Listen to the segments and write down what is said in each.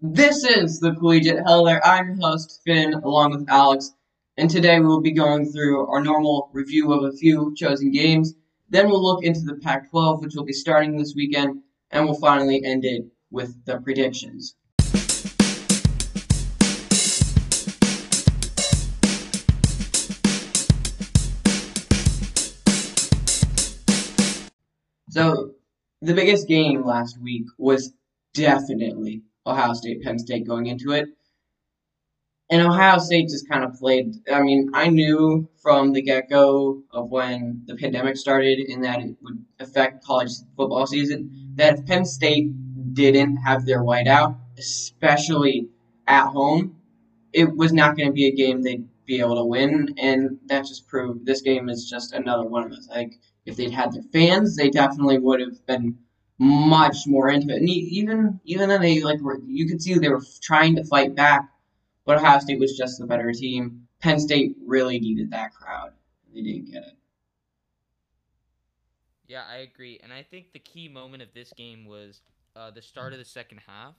This is the Collegiate Heller. I'm your host, Finn, along with Alex, and today we will be going through our normal review of a few chosen games. Then we'll look into the Pac 12, which will be starting this weekend, and we'll finally end it with the predictions. So, the biggest game last week was definitely Ohio State, Penn State going into it. And Ohio State just kind of played. I mean, I knew from the get go of when the pandemic started and that it would affect college football season that if Penn State didn't have their whiteout, especially at home, it was not going to be a game they'd be able to win. And that just proved this game is just another one of those. Like, if they'd had their fans, they definitely would have been much more into it. And even even then, they like were, you could see they were trying to fight back, but Ohio State was just the better team. Penn State really needed that crowd. They didn't get it. Yeah, I agree, and I think the key moment of this game was uh, the start of the second half.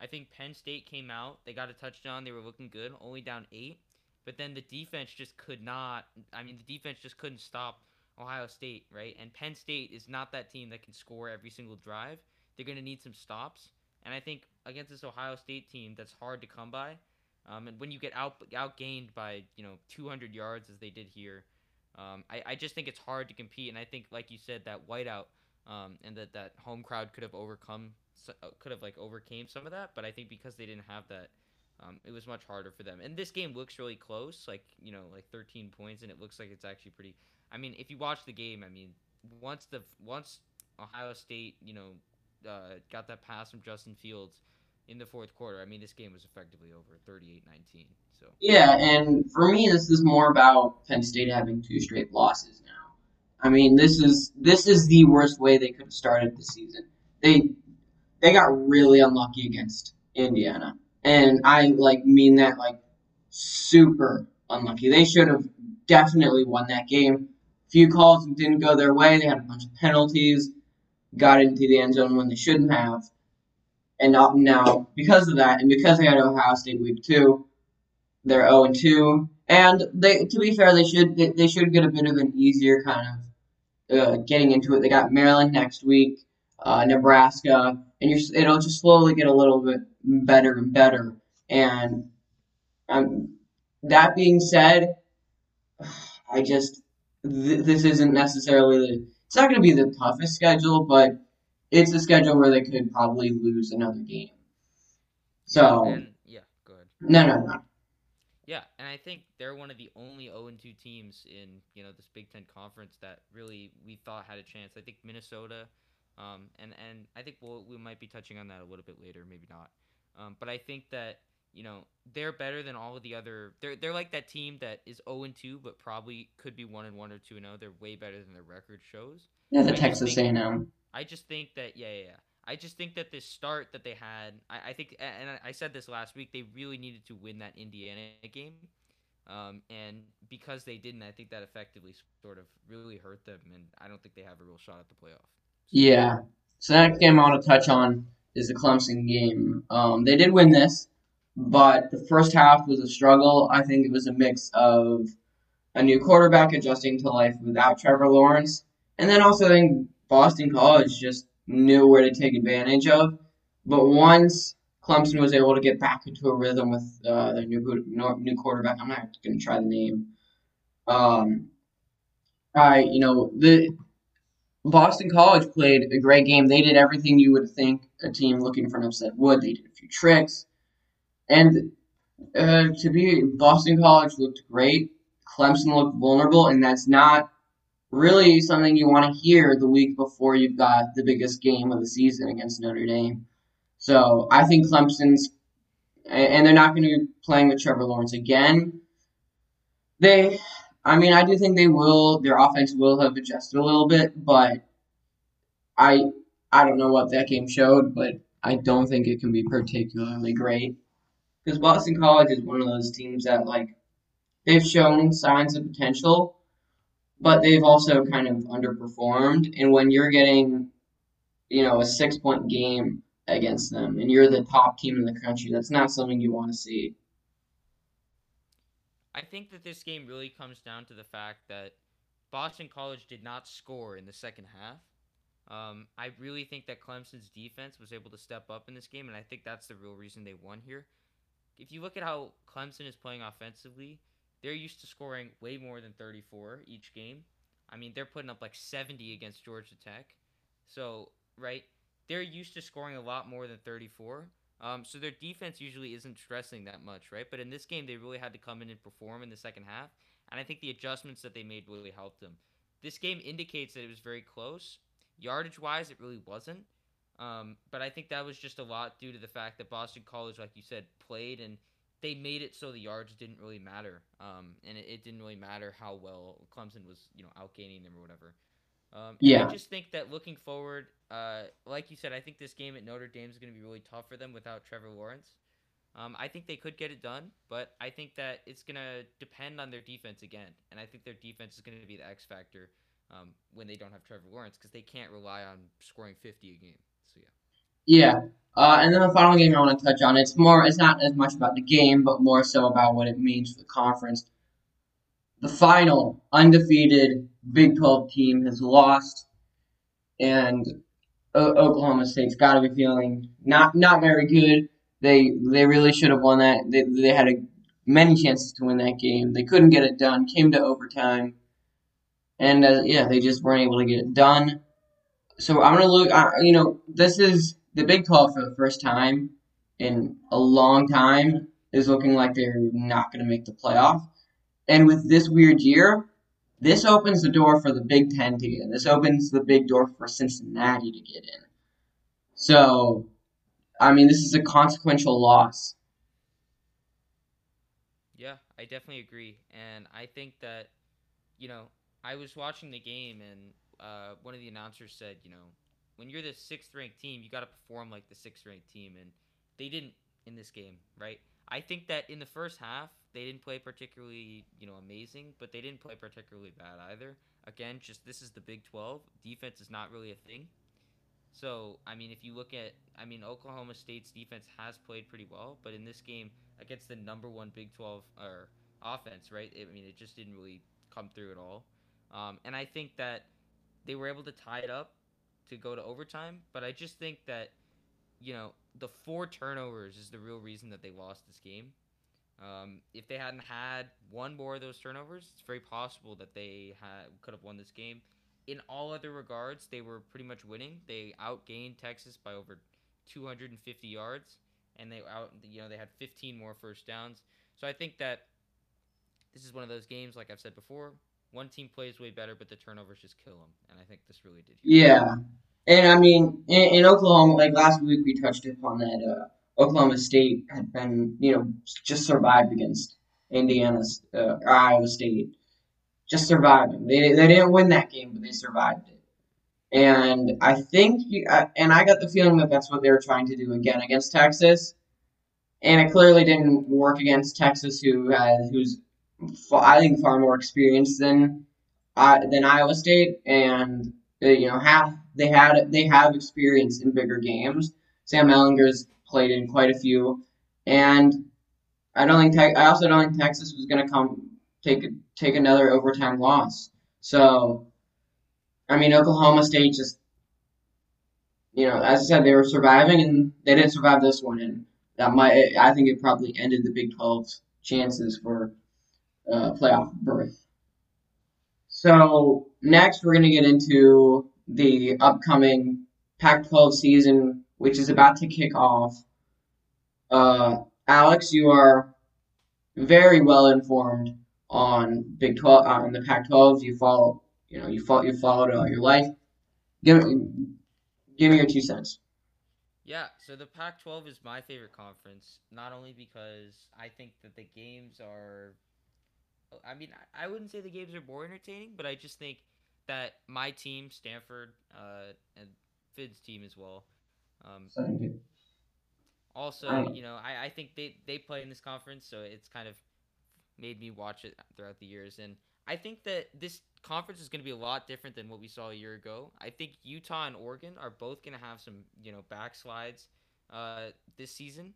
I think Penn State came out, they got a touchdown, they were looking good, only down eight, but then the defense just could not. I mean, the defense just couldn't stop Ohio State, right? And Penn State is not that team that can score every single drive. They're going to need some stops. And I think against this Ohio State team that's hard to come by, um, and when you get out outgained by you know 200 yards as they did here, um, I, I just think it's hard to compete. And I think, like you said, that whiteout um, and that that home crowd could have overcome, could have like overcame some of that. But I think because they didn't have that, um, it was much harder for them. And this game looks really close, like you know, like 13 points, and it looks like it's actually pretty I mean, if you watch the game, I mean, once the once Ohio State, you know, uh, got that pass from Justin Fields in the fourth quarter, I mean, this game was effectively over, 38-19. So yeah, and for me, this is more about Penn State having two straight losses now. I mean, this is this is the worst way they could have started the season. They they got really unlucky against Indiana, and I like mean that like super unlucky. They should have definitely won that game few calls didn't go their way. They had a bunch of penalties, got into the end zone when they shouldn't have. And now, because of that, and because they had Ohio State week two, they're 0 and 2. And they, to be fair, they should they, they should get a bit of an easier kind of uh, getting into it. They got Maryland next week, uh, Nebraska, and it'll just slowly get a little bit better and better. And um, that being said, I just th- this isn't necessarily the. It's not going to be the toughest schedule, but it's a schedule where they could probably lose another game. So. And, yeah, good. No, no, no. Yeah, and I think they're one of the only 0 2 teams in you know this Big Ten conference that really we thought had a chance. I think Minnesota, um, and and I think we'll, we might be touching on that a little bit later, maybe not. Um, but I think that you know they're better than all of the other. They're they're like that team that is zero and two, but probably could be one and one or two and zero. They're way better than their record shows. Yeah, the I Texas A and M. I just think that yeah, yeah, yeah. I just think that this start that they had, I, I think, and I said this last week, they really needed to win that Indiana game. Um, and because they didn't, I think that effectively sort of really hurt them, and I don't think they have a real shot at the playoff. So. Yeah. So that game I want to touch on is the Clemson game. Um, they did win this but the first half was a struggle. I think it was a mix of a new quarterback adjusting to life without Trevor Lawrence, and then also I think Boston College just knew where to take advantage of. But once Clemson was able to get back into a rhythm with uh, their new new quarterback, I'm not going to try the name. Um, I you know the Boston College played a great game. They did everything you would think a team looking for an upset would. They did a few tricks. And uh, to be Boston College looked great. Clemson looked vulnerable, and that's not really something you want to hear the week before you've got the biggest game of the season against Notre Dame. So I think Clemson's, and they're not going to be playing with Trevor Lawrence again. They, I mean, I do think they will. Their offense will have adjusted a little bit, but I, I don't know what that game showed, but I don't think it can be particularly great because Boston College is one of those teams that like they've shown signs of potential, but they've also kind of underperformed. And when you're getting, you know, a six point game against them, and you're the top team in the country. That's not something you want to see. I think that this game really comes down to the fact that Boston College did not score in the second half. Um, I really think that Clemson's defense was able to step up in this game, and I think that's the real reason they won here. If you look at how Clemson is playing offensively, they're used to scoring way more than 34 each game. I mean, they're putting up like 70 against Georgia Tech. So, right, they're used to scoring a lot more than 34. Um, so their defense usually isn't stressing that much, right? But in this game, they really had to come in and perform in the second half, and I think the adjustments that they made really helped them. This game indicates that it was very close. Yardage wise, it really wasn't. Um, but I think that was just a lot due to the fact that Boston College, like you said, played and they made it so the yards didn't really matter. Um, and it, it, didn't really matter how well Clemson was, you know, outgaining them or whatever. Um, yeah. I just think that looking forward, uh, like you said, I think this game at Notre Dame is going to be really tough for them without Trevor Lawrence. Um, I think they could get it done, but I think that it's going to depend on their defense again. And I think their defense is going to be the X factor um, when they don't have Trevor Lawrence because they can't rely on scoring 50 a game. So, yeah. Yeah. Uh, and then the final game I want to touch on, it's more, it's not as much about the game, but more so about what it means for the conference. The final undefeated Big 12 team has lost, and o- Oklahoma State's got to be feeling not not very good. They they really should have won that. They they had a, many chances to win that game. They couldn't get it done. Came to overtime, and uh, yeah, they just weren't able to get it done. So I'm gonna look. You know, this is the Big 12 for the first time in a long time is looking like they're not gonna make the playoff. And with this weird year, this opens the door for the Big Ten to get in. This opens the big door for Cincinnati to get in. So, I mean, this is a consequential loss. Yeah, I definitely agree. And I think that, you know, I was watching the game and uh, one of the announcers said, you know, when you're the sixth ranked team, you got to perform like the sixth ranked team. And they didn't in this game, right? I think that in the first half, they didn't play particularly, you know, amazing, but they didn't play particularly bad either. Again, just this is the Big 12. Defense is not really a thing. So, I mean, if you look at, I mean, Oklahoma State's defense has played pretty well, but in this game against the number one Big 12 or offense, right? I mean, it just didn't really come through at all. Um, and I think that they were able to tie it up to go to overtime, but I just think that you know, the four turnovers is the real reason that they lost this game. Um, if they hadn't had one more of those turnovers, it's very possible that they had could have won this game. In all other regards, they were pretty much winning. They outgained Texas by over 250 yards, and they out you know they had 15 more first downs. So I think that this is one of those games, like I've said before, one team plays way better, but the turnovers just kill them, and I think this really did. Yeah, and I mean, in, in, Oklahoma, like last week we touched upon that. Uh, Oklahoma State had been, you know, just survived against Indiana, uh, Iowa State, just surviving. They they didn't win that game, but they survived it. And I think, you, and I got the feeling that that's what they were trying to do again against Texas. And it clearly didn't work against Texas, who has who's I think far more experienced than uh, than Iowa State, and uh, you know have they had they have experience in bigger games. Sam Ehlinger's played in quite a few, and I don't think te- I also don't think Texas was going to come take take another overtime loss. So, I mean, Oklahoma State just, you know, as I said, they were surviving and they didn't survive this one, and that might I think it probably ended the Big 12's chances for uh, playoff berth. So next, we're going to get into the upcoming Pac 12 season, which is about to kick off. Uh, Alex, you are very well informed on Big 12 uh, on the Pac 12. You follow, you know, you follow, you followed all your life. Give, give me your two cents. Yeah, so the Pac 12 is my favorite conference, not only because I think that the games are. I mean, I wouldn't say the games are more entertaining, but I just think that my team, Stanford, uh, and Finn's team as well. Um, also, you know, I, I think they, they play in this conference, so it's kind of made me watch it throughout the years. And I think that this conference is going to be a lot different than what we saw a year ago. I think Utah and Oregon are both going to have some, you know, backslides uh, this season.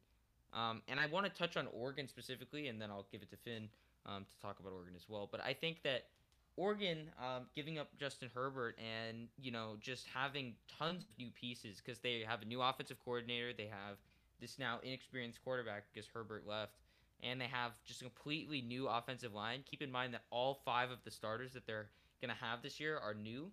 Um, and I want to touch on Oregon specifically, and then I'll give it to Finn um, to talk about Oregon as well. But I think that Oregon um, giving up Justin Herbert and you know just having tons of new pieces because they have a new offensive coordinator, they have this now inexperienced quarterback because Herbert left, and they have just a completely new offensive line. Keep in mind that all five of the starters that they're going to have this year are new.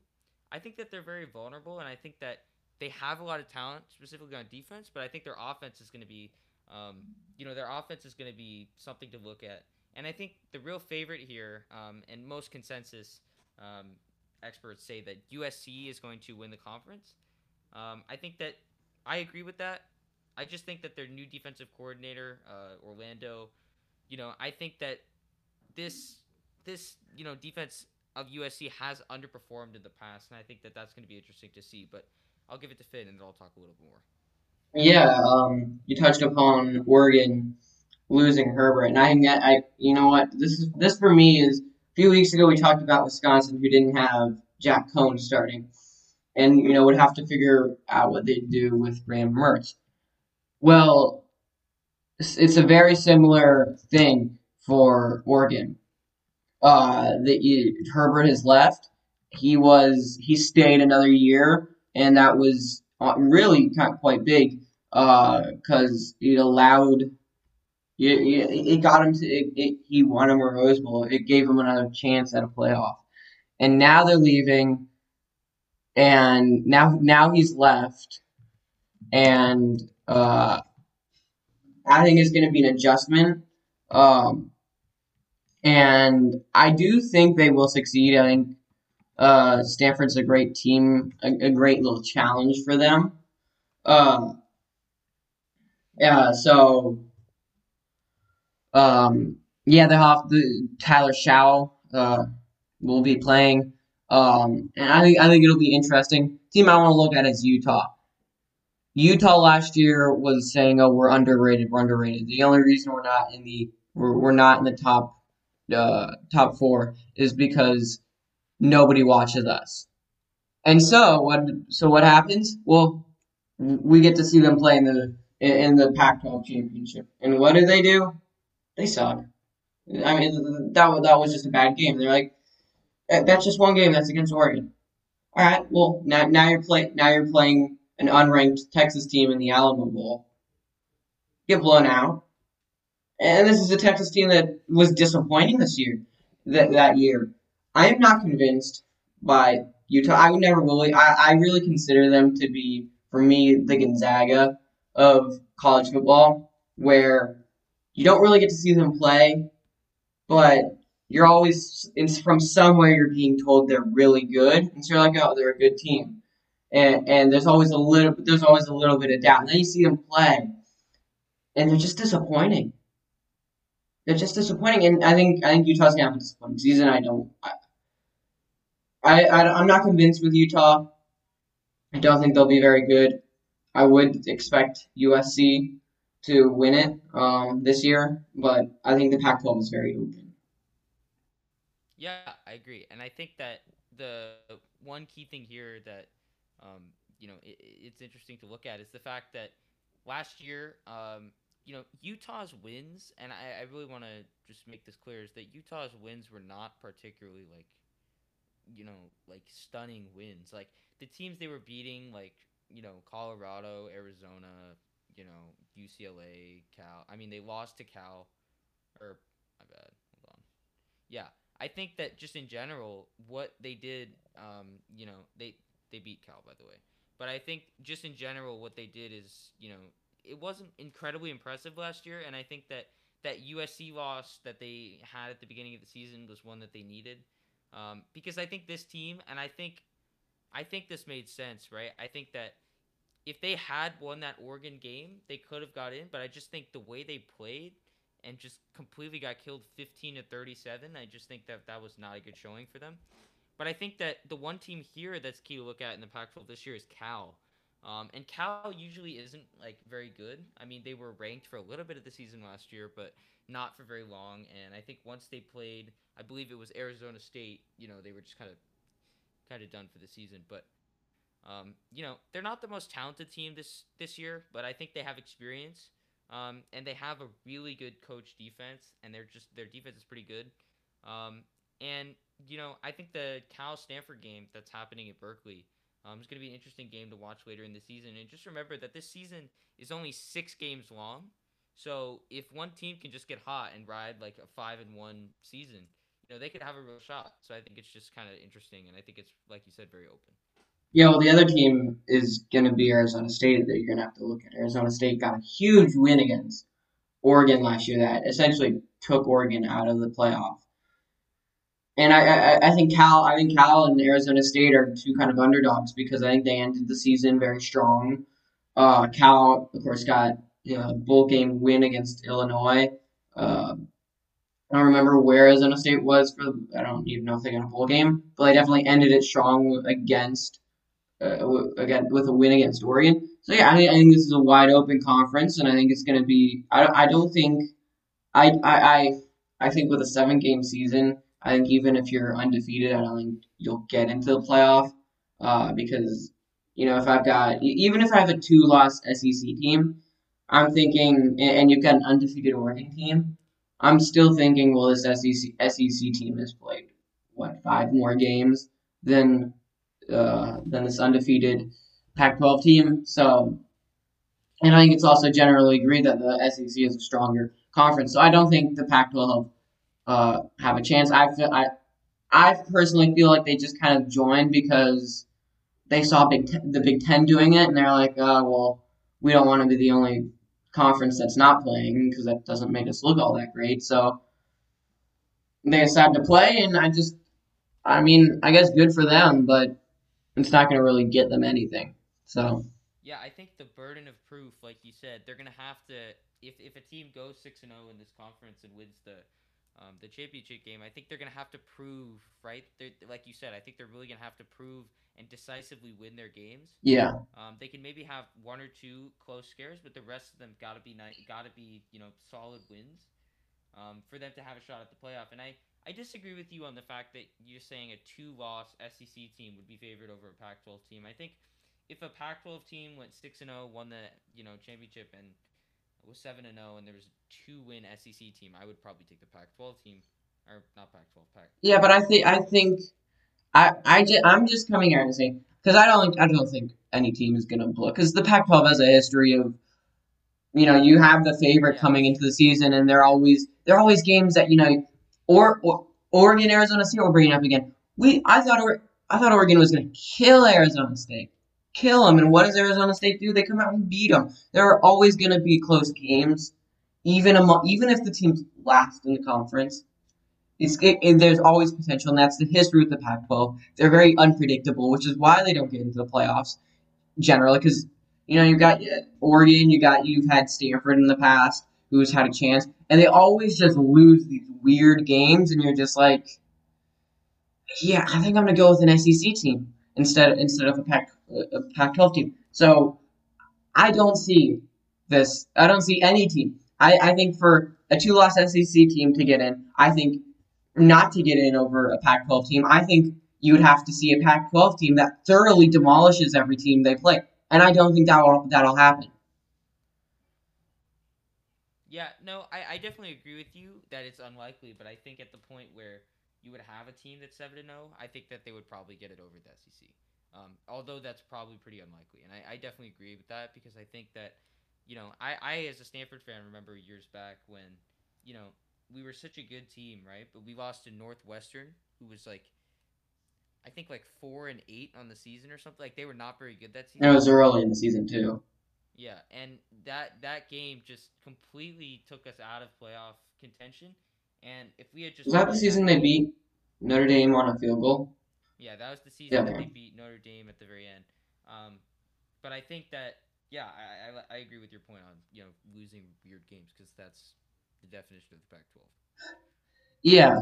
I think that they're very vulnerable, and I think that they have a lot of talent, specifically on defense, but I think their offense is going to be, um, you know, their offense is going to be something to look at. And I think the real favorite here, um, and most consensus um, experts say that USC is going to win the conference. Um, I think that I agree with that. I just think that their new defensive coordinator, uh, Orlando, you know, I think that this this you know defense of USC has underperformed in the past, and I think that that's going to be interesting to see. But I'll give it to Finn, and then I'll talk a little bit more. Yeah, um, you touched upon Oregon losing Herbert, and I get, I, you know what, this is this for me is a few weeks ago we talked about Wisconsin who didn't have Jack Coan starting, and you know would have to figure out what they'd do with Graham Mertz. Well, it's, it's a very similar thing for Oregon. Uh, that Herbert has left. He was he stayed another year, and that was uh, really of quite big because uh, it allowed it, it, got him to it, it, he won him a Rose Bowl. It gave him another chance at a playoff, and now they're leaving, and now now he's left, and uh, I think it's going to be an adjustment. Um, and I do think they will succeed. I think uh, Stanford's a great team, a, a great little challenge for them. Uh, yeah, so um, yeah, they have the Tyler Shaw uh, will be playing, um, and I think I think it'll be interesting. Team I want to look at is Utah. Utah last year was saying, "Oh, we're underrated. We're underrated." The only reason we're not in the we're, we're not in the top uh, top four is because nobody watches us. And so what? So what happens? Well, we get to see them play in the in the Pac-12 championship. And what do they do? They suck. I mean, that that was just a bad game. They're like, that's just one game. That's against Oregon. All right. Well, now now you're playing now you're playing an unranked Texas team in the Alamo Bowl. Get blown out. And this is a Texas team that was disappointing this year. That that year, I am not convinced by Utah. I would never really. I, I really consider them to be, for me, the Gonzaga of college football, where you don't really get to see them play, but you're always from somewhere you're being told they're really good, and so you're like, oh, they're a good team, and and there's always a little there's always a little bit of doubt. And then you see them play, and they're just disappointing. They're just disappointing, and I think I think Utah's gonna have a disappointing season. I don't. I, I, I I'm not convinced with Utah. I don't think they'll be very good. I would expect USC to win it um, this year, but I think the Pac-12 is very open. Yeah, I agree, and I think that the one key thing here that um, you know it, it's interesting to look at is the fact that last year, um, you know, Utah's wins, and I, I really want to just make this clear, is that Utah's wins were not particularly like, you know, like stunning wins. Like the teams they were beating, like you know, Colorado, Arizona, you know, UCLA, Cal. I mean, they lost to Cal, or my bad. Hold on. Yeah, I think that just in general, what they did, um, you know, they they beat Cal by the way, but I think just in general, what they did is, you know, it wasn't incredibly impressive last year, and I think that that USC loss that they had at the beginning of the season was one that they needed, um, because I think this team, and I think, I think this made sense, right? I think that if they had won that Oregon game, they could have got in. But I just think the way they played and just completely got killed 15 to 37, I just think that that was not a good showing for them. But I think that the one team here that's key to look at in the Pac-12 this year is Cal. Um, and Cal usually isn't like very good. I mean, they were ranked for a little bit of the season last year, but not for very long. And I think once they played, I believe it was Arizona State. You know, they were just kind of kind of done for the season. But um, you know, they're not the most talented team this this year, but I think they have experience. Um, and they have a really good coach defense, and they're just their defense is pretty good. Um, and you know, I think the Cal Stanford game that's happening at Berkeley um, is going to be an interesting game to watch later in the season. And just remember that this season is only six games long. So if one team can just get hot and ride like a five and one season, you know, they could have a real shot. So I think it's just kind of interesting, and I think it's like you said, very open. Yeah, well, the other team is going to be Arizona State that you're going to have to look at. Arizona State got a huge win against Oregon last year that essentially took Oregon out of the playoff. And I, I, I think Cal, I think Cal and Arizona State are two kind of underdogs because I think they ended the season very strong. Uh, Cal, of course, got you know, a bowl game win against Illinois. Uh, I don't remember where Arizona State was for. I don't even know if they got a bowl game, but they definitely ended it strong against uh, again with a win against Oregon. So yeah, I, I think this is a wide open conference, and I think it's going to be. I, I don't think. I, I I I think with a seven game season, I think even if you're undefeated, I don't think you'll get into the playoff uh, because you know if I've got even if I have a two loss SEC team, I'm thinking, and you've got an undefeated Oregon team, I'm still thinking, well, this SEC SEC team has played what five more games than uh, than this undefeated Pac-12 team. So, and I think it's also generally agreed that the SEC is a stronger conference. So I don't think the Pac-12 uh, have a chance. I feel I I personally feel like they just kind of joined because they saw Big Ten, the Big Ten doing it, and they're like, oh, well, we don't want to be the only conference that's not playing because that doesn't make us look all that great. So they decided to play, and I just, I mean, I guess good for them, but it's not going to really get them anything. So. Yeah, I think the burden of proof, like you said, they're going to have to. If, if a team goes six and zero oh in this conference and wins the um, the championship game, I think they're gonna have to prove, right? They're, like you said, I think they're really gonna have to prove and decisively win their games. Yeah. Um, they can maybe have one or two close scares, but the rest of them gotta be nice, gotta be you know solid wins, um, for them to have a shot at the playoff. And I I disagree with you on the fact that you're saying a two-loss SEC team would be favored over a Pac-12 team. I think if a Pac-12 team went six and zero, oh, won the you know championship, and was seven and zero, and there was a two win SEC team, I would probably take the Pac-12 team, or not Pac-12, Pac. Yeah, but I think I think I I I'm just coming here and saying, because I don't I don't think any team is gonna blow because the Pac-12 has a history of you know you have the favorite coming into the season, and they're always they're always games that you know or, or Oregon Arizona State we're bringing up again. We I thought I thought Oregon was gonna kill Arizona State kill them. And what does Arizona State do? They come out and beat them. There are always going to be close games, even among, even if the team's last in the conference. It's, it, it, there's always potential, and that's the history with the Pac-12. They're very unpredictable, which is why they don't get into the playoffs generally. Because you know you've got Oregon, you got you've had Stanford in the past, who's had a chance, and they always just lose these weird games, and you're just like, yeah, I think I'm gonna go with an SEC team instead instead of a Pac a Pac-12 team. So I don't see this. I don't see any team. I, I think for a two-loss SEC team to get in, I think not to get in over a Pac-12 team. I think you would have to see a Pac-12 team that thoroughly demolishes every team they play, and I don't think that will that'll happen. Yeah, no, I, I definitely agree with you that it's unlikely, but I think at the point where you would have a team that's seven to zero, I think that they would probably get it over the SEC. Um, although that's probably pretty unlikely, and I, I definitely agree with that because I think that, you know, I, I as a Stanford fan remember years back when, you know, we were such a good team, right? But we lost to Northwestern, who was like, I think like four and eight on the season or something. Like they were not very good that season. It was early in the season too. Yeah, and that that game just completely took us out of playoff contention. And if we had just was that the season they beat Notre Dame on a field goal? Yeah, that was the season yeah, that they beat Notre Dame at the very end. Um, but I think that yeah, I, I, I agree with your point on you know losing weird games because that's the definition of the Pac-12. Yeah.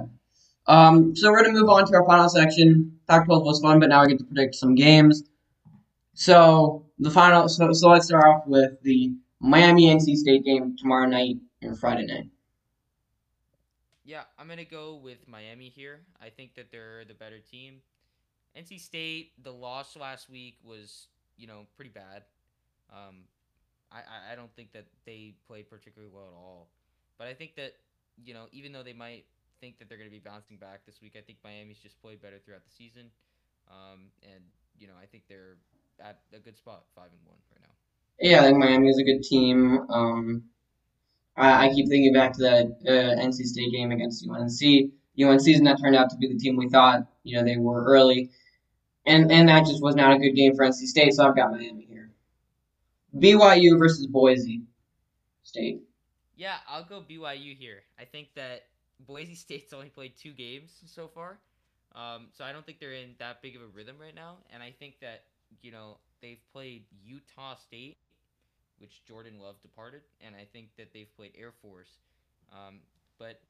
Um, so we're gonna move on to our final section. Pac-12 was fun, but now we get to predict some games. So the final. So, so let's start off with the Miami NC State game tomorrow night and Friday night. Yeah, I'm gonna go with Miami here. I think that they're the better team. NC State, the loss last week was, you know, pretty bad. Um, I, I don't think that they played particularly well at all. But I think that, you know, even though they might think that they're to be bouncing back this week, I think Miami's just played better throughout the season. Um, and, you know, I think they're at a good spot, 5 and 1 right now. Yeah, I think Miami is a good team. Um, I, I keep thinking back to that uh, NC State game against UNC. UNC's not turned out to be the team we thought, you know, they were early. And and that just was not a good game for NC State, so I've got Miami here. BYU versus Boise State. Yeah, I'll go BYU here. I think that Boise State's only played two games so far, um, so I don't think they're in that big of a rhythm right now. And I think that you know they've played Utah State, which Jordan Love departed, and I think that they've played Air Force. Um, but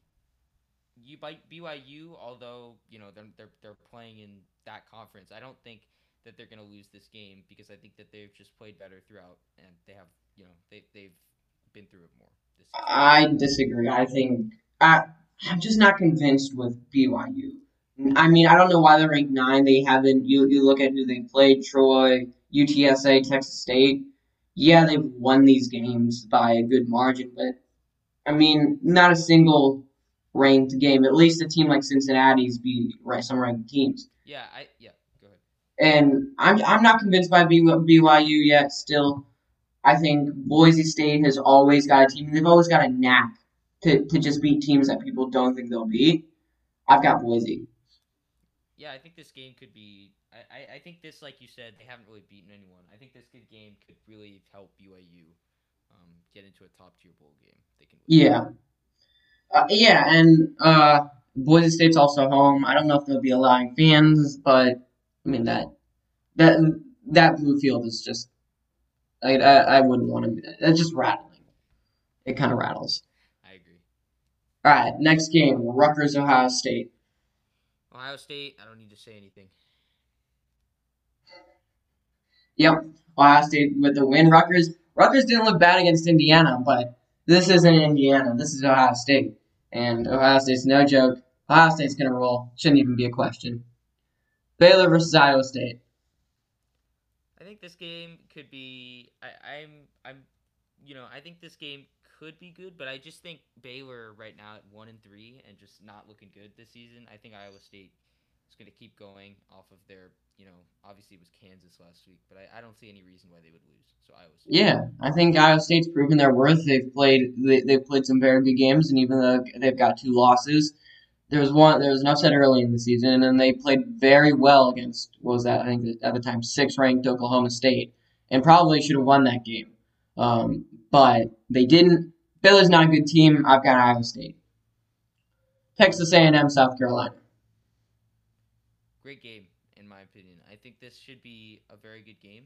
you by BYU, although you know they're, they're they're playing in that conference, I don't think that they're going to lose this game because I think that they've just played better throughout, and they have you know they they've been through it more. I disagree. I think I I'm just not convinced with BYU. I mean, I don't know why they're ranked nine. They haven't. You you look at who they played: Troy, UTSA, Texas State. Yeah, they've won these games by a good margin, but I mean, not a single ranked game. At least a team like Cincinnati's beat some ranked teams. Yeah, I yeah. Go ahead. And I'm I'm not convinced by BYU yet. Still, I think Boise State has always got a team. They've always got a knack to, to just beat teams that people don't think they'll beat. I've got Boise. Yeah, I think this game could be. I, I think this, like you said, they haven't really beaten anyone. I think this good game could really help BYU um, get into a top tier bowl game. They can. Yeah. Uh, yeah, and uh, Boise State's also home. I don't know if they'll be allowing fans, but I mean that that that blue field is just. I I, I wouldn't want to. It's just rattling. It kind of rattles. I agree. All right, next game: Rutgers, Ohio State. Ohio State. I don't need to say anything. Yep, Ohio State with the win. Rutgers. Rutgers didn't look bad against Indiana, but this isn't Indiana. This is Ohio State. And Ohio State's no joke. Ohio State's going to roll. Shouldn't even be a question. Baylor versus Iowa State. I think this game could be. I, I'm. I'm. You know, I think this game could be good, but I just think Baylor right now at one and three and just not looking good this season. I think Iowa State is going to keep going off of their. You know, obviously it was Kansas last week, but I, I don't see any reason why they would lose. So Iowa State. Yeah, I think Iowa State's proven their worth. They've played. They, they've played some very good games, and even though they've got two losses, there was one. There was an upset early in the season, and then they played very well against what was that? I think at the time six ranked Oklahoma State, and probably should have won that game, um, but they didn't. Baylor's not a good team. I've got Iowa State. Texas A&M, South Carolina. Great game, in my opinion. I think this should be a very good game.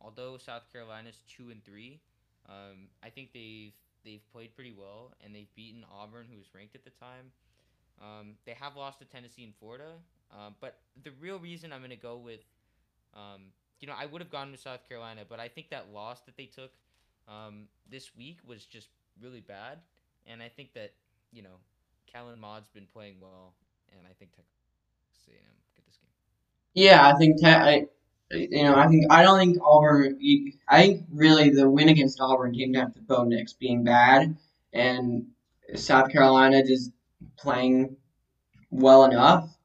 Although South Carolina's two and three, um, I think they've they've played pretty well and they've beaten Auburn, who was ranked at the time. Um, they have lost to Tennessee and Florida, um, but the real reason I'm going to go with, um, you know, I would have gone with South Carolina, but I think that loss that they took um, this week was just really bad, and I think that you know, Kellen Mond's been playing well, and I think Texas A&M get this game. Yeah, I think te- I, you know, I think I don't think Auburn. I think really the win against Auburn came down to Bo Nix being bad, and South Carolina just playing well enough.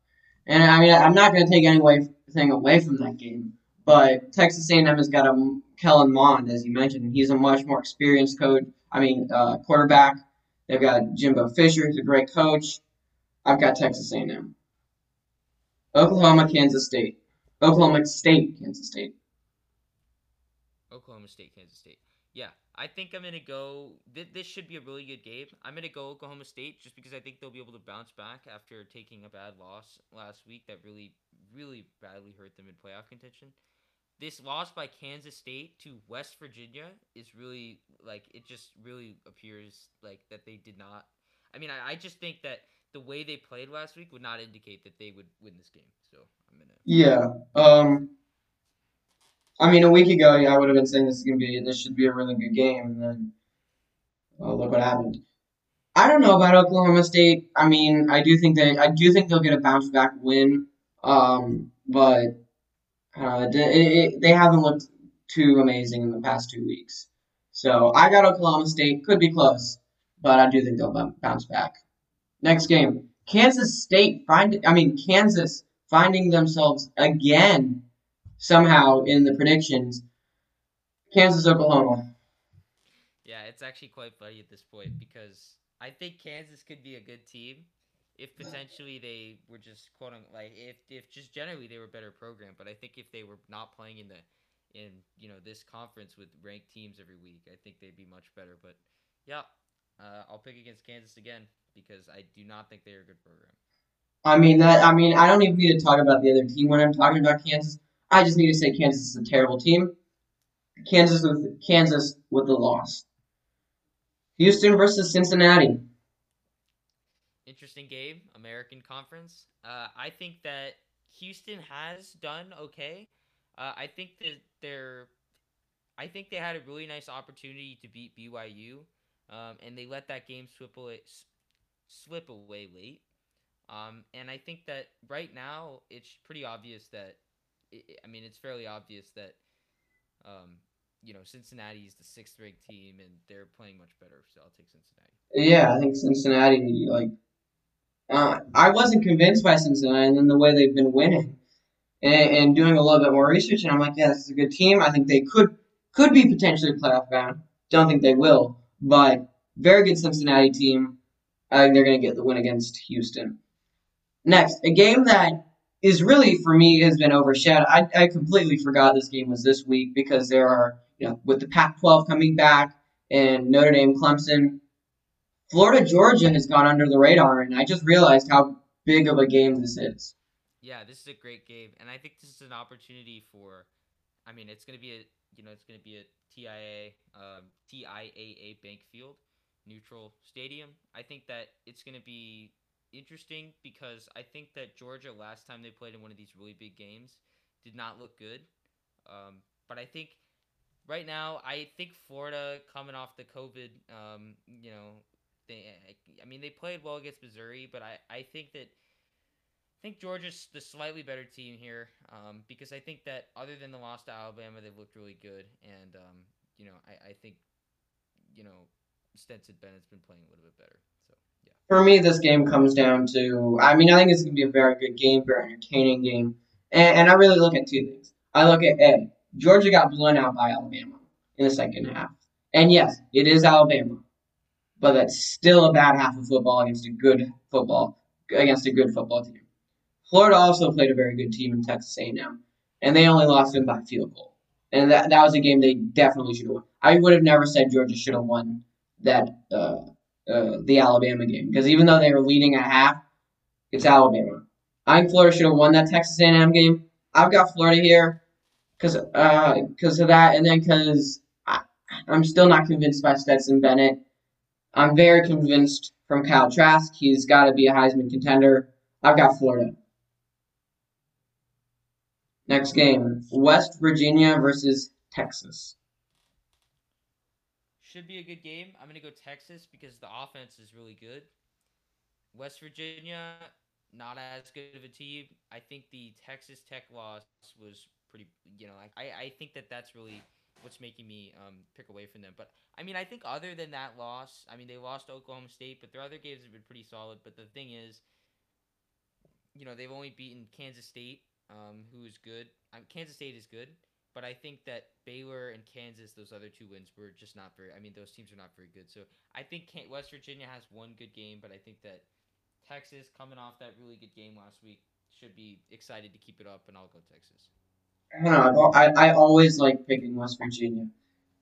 And I mean, I'm not going to take anything away from that game, but Texas A&M has got a Kellen Mond, as you mentioned. He's a much more experienced coach. I mean, uh, quarterback. They've got Jimbo Fisher, who's a great coach. I've got Texas A&M. Oklahoma, Kansas State. Oklahoma State, Kansas State. Oklahoma State, Kansas State. Yeah, I think I'm gonna go. Th- this should be a really good game. I'm gonna go Oklahoma State just because I think they'll be able to bounce back after taking a bad loss last week that really, really badly hurt them in playoff contention. This loss by Kansas State to West Virginia is really like it just really appears like that they did not. I mean, I, I just think that the way they played last week would not indicate that they would win this game. So I'm gonna. Yeah. Um. I mean, a week ago, yeah, I would have been saying this is gonna be this should be a really good game, and then well, look what happened. I don't know about Oklahoma State. I mean, I do think they I do think they'll get a bounce back win, um, but uh, it, it, they haven't looked too amazing in the past two weeks. So I got Oklahoma State. Could be close, but I do think they'll bounce back. Next game, Kansas State find I mean Kansas finding themselves again somehow in the predictions. Kansas Oklahoma. Yeah, it's actually quite funny at this point because I think Kansas could be a good team if potentially they were just unquote like if if just generally they were better program. But I think if they were not playing in the in you know this conference with ranked teams every week, I think they'd be much better. But yeah, uh, I'll pick against Kansas again because I do not think they're a good program. I mean that. I mean I don't even need to talk about the other team when I'm talking about Kansas. I just need to say Kansas is a terrible team. Kansas with Kansas with the loss. Houston versus Cincinnati. Interesting game, American Conference. Uh, I think that Houston has done okay. Uh, I think that they're, I think they had a really nice opportunity to beat BYU, um, and they let that game slip away, slip away late. Um, and I think that right now it's pretty obvious that, it, I mean, it's fairly obvious that, um, you know, Cincinnati is the sixth ranked team and they're playing much better. So I'll take Cincinnati. Yeah, I think Cincinnati, like, uh, I wasn't convinced by Cincinnati and then the way they've been winning and, and, doing a little bit more research. And I'm like, yeah, this is a good team. I think they could could be potentially playoff bound. Don't think they will, but very good Cincinnati team. I think they're going to get the win against Houston. Next, a game that is really for me has been overshadowed. I, I completely forgot this game was this week because there are you know, with the Pac-12 coming back and Notre Dame, Clemson, Florida, Georgia has gone under the radar, and I just realized how big of a game this is. Yeah, this is a great game, and I think this is an opportunity for. I mean, it's going to be a you know it's going to be a TIA um, TIAA Bank Field neutral stadium. I think that it's going to be interesting because I think that Georgia last time they played in one of these really big games did not look good. Um, but I think right now, I think Florida coming off the COVID, um, you know, they, I mean, they played well against Missouri, but I, I think that I think Georgia's the slightly better team here um, because I think that other than the loss to Alabama, they've looked really good, and um, you know, I, I think you know Stetson Bennett's been playing a little bit better. So yeah. For me, this game comes down to I mean, I think it's gonna be a very good game, very entertaining game, and, and I really look at two things. I look at A, Georgia got blown out by Alabama in the second half. And yes, it is Alabama, but that's still a bad half of football against a good football against a good football team. Florida also played a very good team in Texas A&M, and they only lost them by field goal. And that that was a game they definitely should have won. I would have never said Georgia should have won that uh, uh, the Alabama game because even though they were leading at half, it's Alabama. I think Florida should have won that Texas A&M game. I've got Florida here because uh, cause of that, and then because I'm still not convinced by Stetson Bennett. I'm very convinced from Kyle Trask. He's got to be a Heisman contender. I've got Florida. Next game West Virginia versus Texas. Should be a good game. I'm going to go Texas because the offense is really good. West Virginia, not as good of a team. I think the Texas Tech loss was pretty. You know, I I think that that's really what's making me um, pick away from them. But I mean, I think other than that loss, I mean, they lost Oklahoma State, but their other games have been pretty solid. But the thing is, you know, they've only beaten Kansas State, um, who is good. Um, Kansas State is good, but I think that Baylor and Kansas, those other two wins, were just not very. I mean, those teams are not very good. So I think West Virginia has one good game, but I think that Texas, coming off that really good game last week, should be excited to keep it up, and I'll go Texas. I don't know. I, I always like picking West Virginia.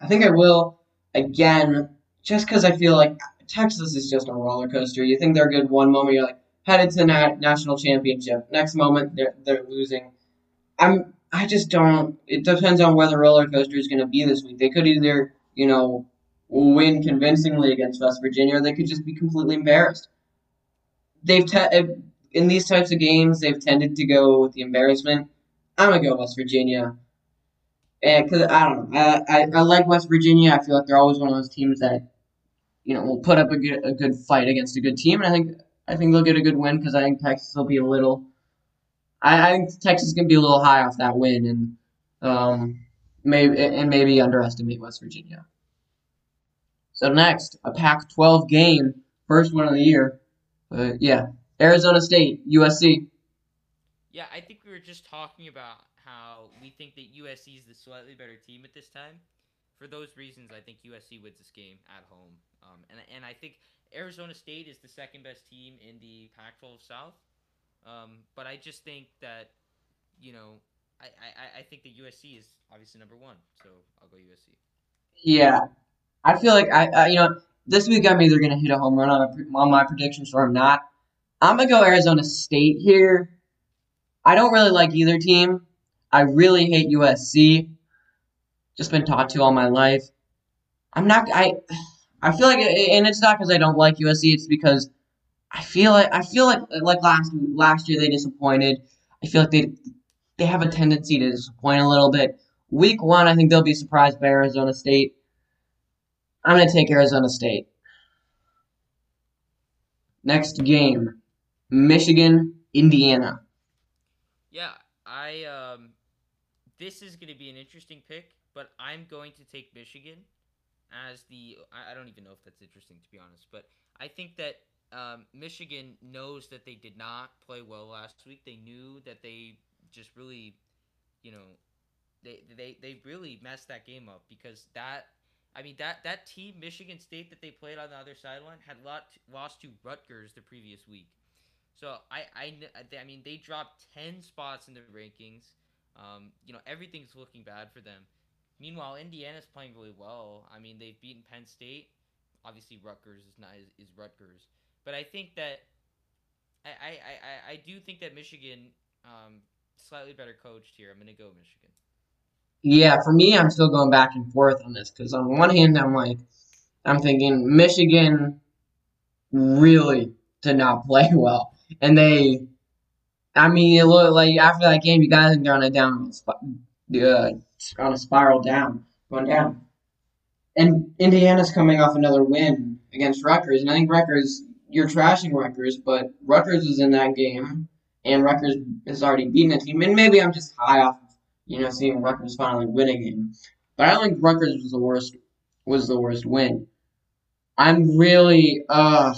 I think I will again, just because I feel like Texas is just a roller coaster. You think they're good one moment, you're like headed to na- national championship. Next moment, they're they're losing. I'm I just don't. It depends on where the roller coaster is going to be this week. They could either you know win convincingly against West Virginia, or they could just be completely embarrassed. They've te- in these types of games, they've tended to go with the embarrassment I'm gonna go West Virginia. And because I don't know, I, I I like West Virginia. I feel like they're always one of those teams that you know will put up a good a good fight against a good team, and I think I think they'll get a good win because I think Texas will be a little. I, I think Texas gonna be a little high off that win, and um maybe and maybe underestimate West Virginia. So next, a Pac-12 game, first one of the year. Uh, yeah, Arizona State, USC. Yeah, I think were just talking about how we think that USC is the slightly better team at this time. For those reasons, I think USC wins this game at home. Um, and, and I think Arizona State is the second best team in the Pac 12 South. Um, but I just think that, you know, I, I, I think that USC is obviously number one. So I'll go USC. Yeah, I feel like I, I you know this week I'm either gonna hit a home run on my, on my predictions or I'm not. I'm gonna go Arizona State here. I don't really like either team. I really hate USC. Just been taught to all my life. I'm not. I. I feel like, and it's not because I don't like USC. It's because I feel like I feel like like last last year they disappointed. I feel like they they have a tendency to disappoint a little bit. Week one, I think they'll be surprised by Arizona State. I'm gonna take Arizona State. Next game, Michigan, Indiana. Yeah, I um, this is going to be an interesting pick, but I'm going to take Michigan as the. I, I don't even know if that's interesting to be honest, but I think that um, Michigan knows that they did not play well last week. They knew that they just really, you know, they they they really messed that game up because that. I mean that that team Michigan State that they played on the other sideline had lot, lost to Rutgers the previous week. So I, I, I mean, they dropped 10 spots in the rankings. Um, you know, everything's looking bad for them. Meanwhile, Indiana's playing really well. I mean, they've beaten Penn State. Obviously, Rutgers is not is, is Rutgers, but I think that I, I, I, I do think that Michigan um, slightly better coached here. I'm gonna go Michigan. Yeah, for me, I'm still going back and forth on this because on one hand, I'm like, I'm thinking Michigan really did not play well, and they I mean, it looked like after that game, you guys they're on a down, uh, on a spiral down, going down. And Indiana's coming off another win against Rutgers, and I think Rutgers, you're trashing Rutgers, but Rutgers is in that game, and Rutgers has already beaten a team. And maybe I'm just high off, you know, seeing Rutgers finally win a game. But I don't think Rutgers was the worst was the worst win. I'm really uh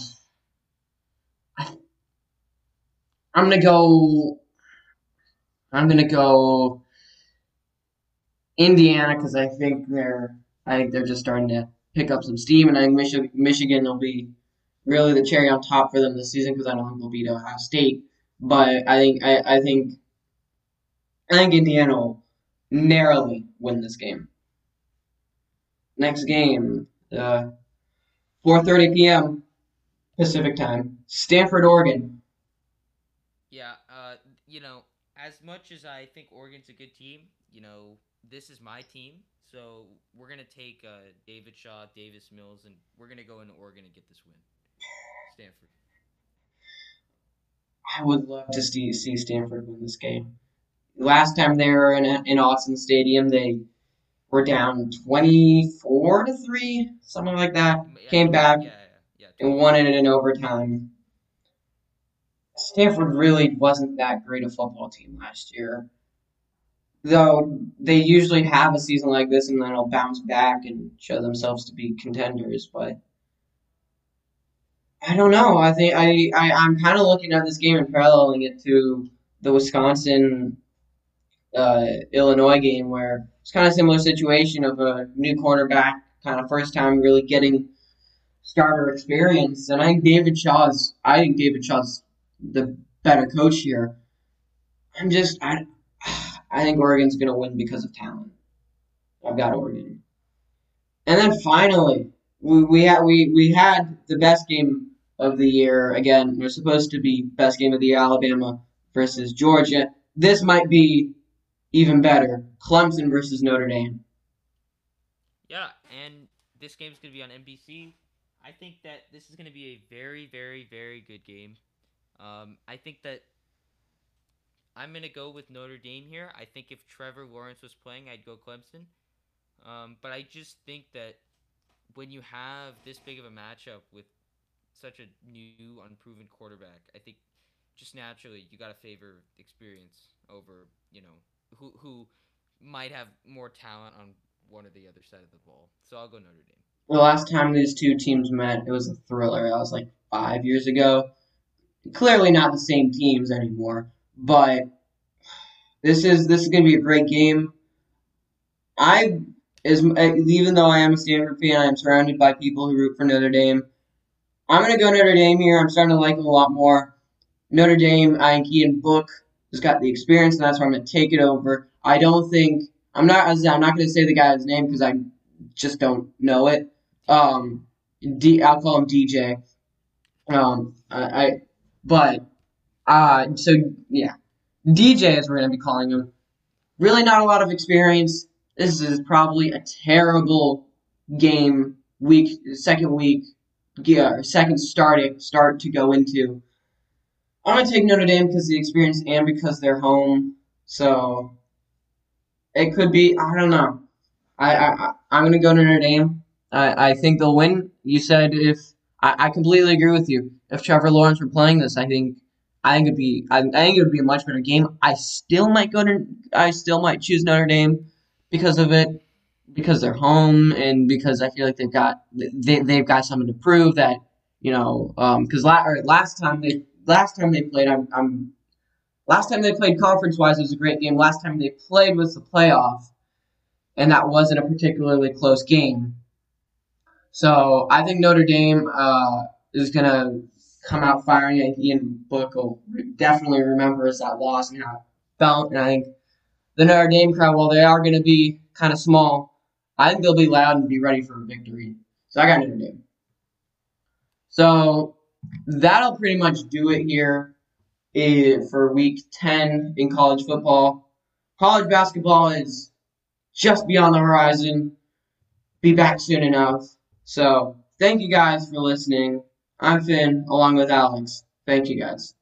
I'm gonna go. I'm gonna go Indiana because I think they're. I think they're just starting to pick up some steam, and I think Michigan, will be really the cherry on top for them this season because I don't think they'll beat Ohio State. But I think I, I think I think Indiana will narrowly win this game. Next game, uh, 4:30 p.m. Pacific time, Stanford, Oregon. You know, as much as I think Oregon's a good team, you know, this is my team. So we're gonna take uh, David Shaw, Davis Mills, and we're gonna go into Oregon and get this win. Stanford. I would love to see, see Stanford win this game. Last time they were in in Autzen Stadium, they were down twenty four to three, something like that. Yeah, Came back Yeah, yeah, yeah. and won it in overtime. Stanford really wasn't that great a football team last year. Though they usually have a season like this and then they'll bounce back and show themselves to be contenders, but I don't know. I think I, I I'm kind of looking at this game and paralleling it to the Wisconsin uh, Illinois game where it's kind of similar situation of a new cornerback, kind of first time really getting starter experience, and I think David Shaw's I think David Shaw's the better coach here. I'm just I I think Oregon's gonna win because of talent. I've got Oregon. And then finally, we we had we, we had the best game of the year again. It was supposed to be best game of the year, Alabama versus Georgia. This might be even better. Clemson versus Notre Dame. Yeah, and this game's gonna be on NBC. I think that this is gonna be a very, very, very good game. Um, I think that I'm gonna go with Notre Dame here. I think if Trevor Lawrence was playing, I'd go Clemson. Um, but I just think that when you have this big of a matchup with such a new, unproven quarterback, I think just naturally you got to favor experience over you know who who might have more talent on one or the other side of the ball. So I'll go Notre Dame. The last time these two teams met, it was a thriller. That was like five years ago. Clearly not the same teams anymore, but this is this is going to be a great game. I is even though I am a Stanford fan, I am surrounded by people who root for Notre Dame. I'm going to go Notre Dame here. I'm starting to like them a lot more. Notre Dame, I think Ian Book has got the experience, and that's why I'm going to take it over. I don't think I'm not. I'm not going to say the guy's name because I just don't know it. Um, D, I'll call him DJ. Um, I but uh, so yeah, DJ we're to be calling him. Really, not a lot of experience. This is probably a terrible game week, second week, yeah, second starting start to go into. I'm gonna take Notre Dame because the experience and because they're home. So it could be. I don't know. I I I'm gonna go to Notre Dame. I I think they'll win. You said if I, I completely agree with you. If Trevor Lawrence were playing this, I think I think it'd be I, I think it would be a much better game. I still might go to I still might choose Notre Dame because of it, because they're home and because I feel like they've got they they've got something to prove that you know because um, la- last time they last time they played I'm, I'm last time they played conference wise it was a great game. Last time they played was the playoff, and that wasn't a particularly close game. So I think Notre Dame uh, is gonna come out firing. Think Ian Book will definitely remember us that loss and how it felt. And I think the Notre Dame crowd, while they are going to be kind of small, I think they'll be loud and be ready for a victory. So I got Notre Dame. So that'll pretty much do it here for week 10 in college football. College basketball is just beyond the horizon. Be back soon enough. So thank you guys for listening. I'm Finn, along with Alex. Thank you guys.